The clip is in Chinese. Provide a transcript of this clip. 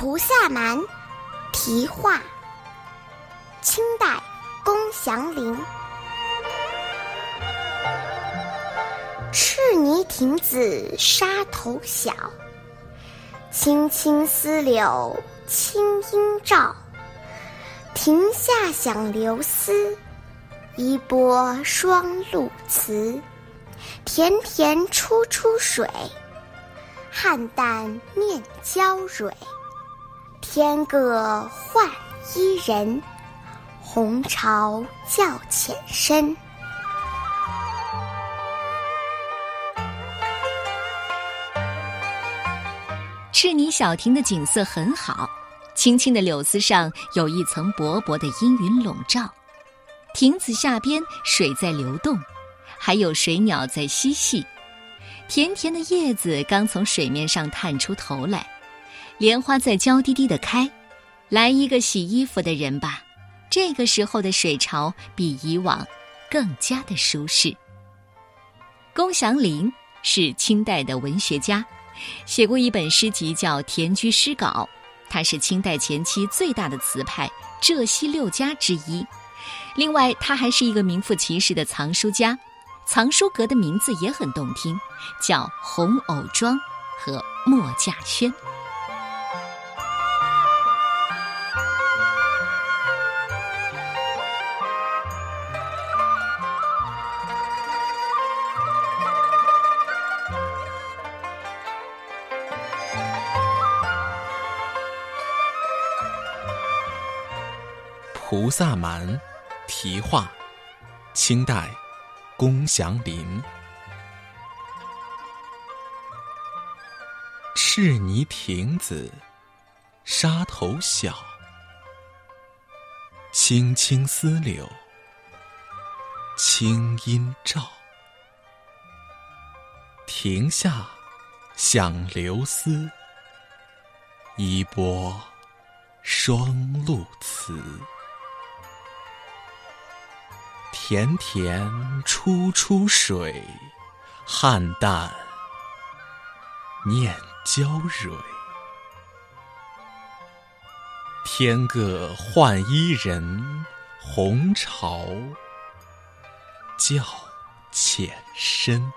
菩萨蛮·题画，清代龚祥林。赤泥亭子沙头小，青青丝柳青阴照。亭下响流丝，一波双露词。田田出出水，菡萏面娇蕊。天各换伊人，红潮较浅深。赤泥小亭的景色很好，青青的柳丝上有一层薄薄的阴云笼罩，亭子下边水在流动，还有水鸟在嬉戏，甜甜的叶子刚从水面上探出头来，莲花在娇滴滴的开。来一个洗衣服的人吧，这个时候的水潮比以往更加的舒适。龚祥林是清代的文学家。写过一本诗集叫《田居诗稿》，他是清代前期最大的词派浙西六家之一。另外，他还是一个名副其实的藏书家，藏书阁的名字也很动听，叫红藕庄和墨稼轩。菩萨蛮，题画，清代，龚祥林。赤泥亭子，沙头小，青青丝柳，青阴照。亭下响流丝，一波双露词。田田出出水，菡萏念娇蕊。天各换伊人，红潮较浅深。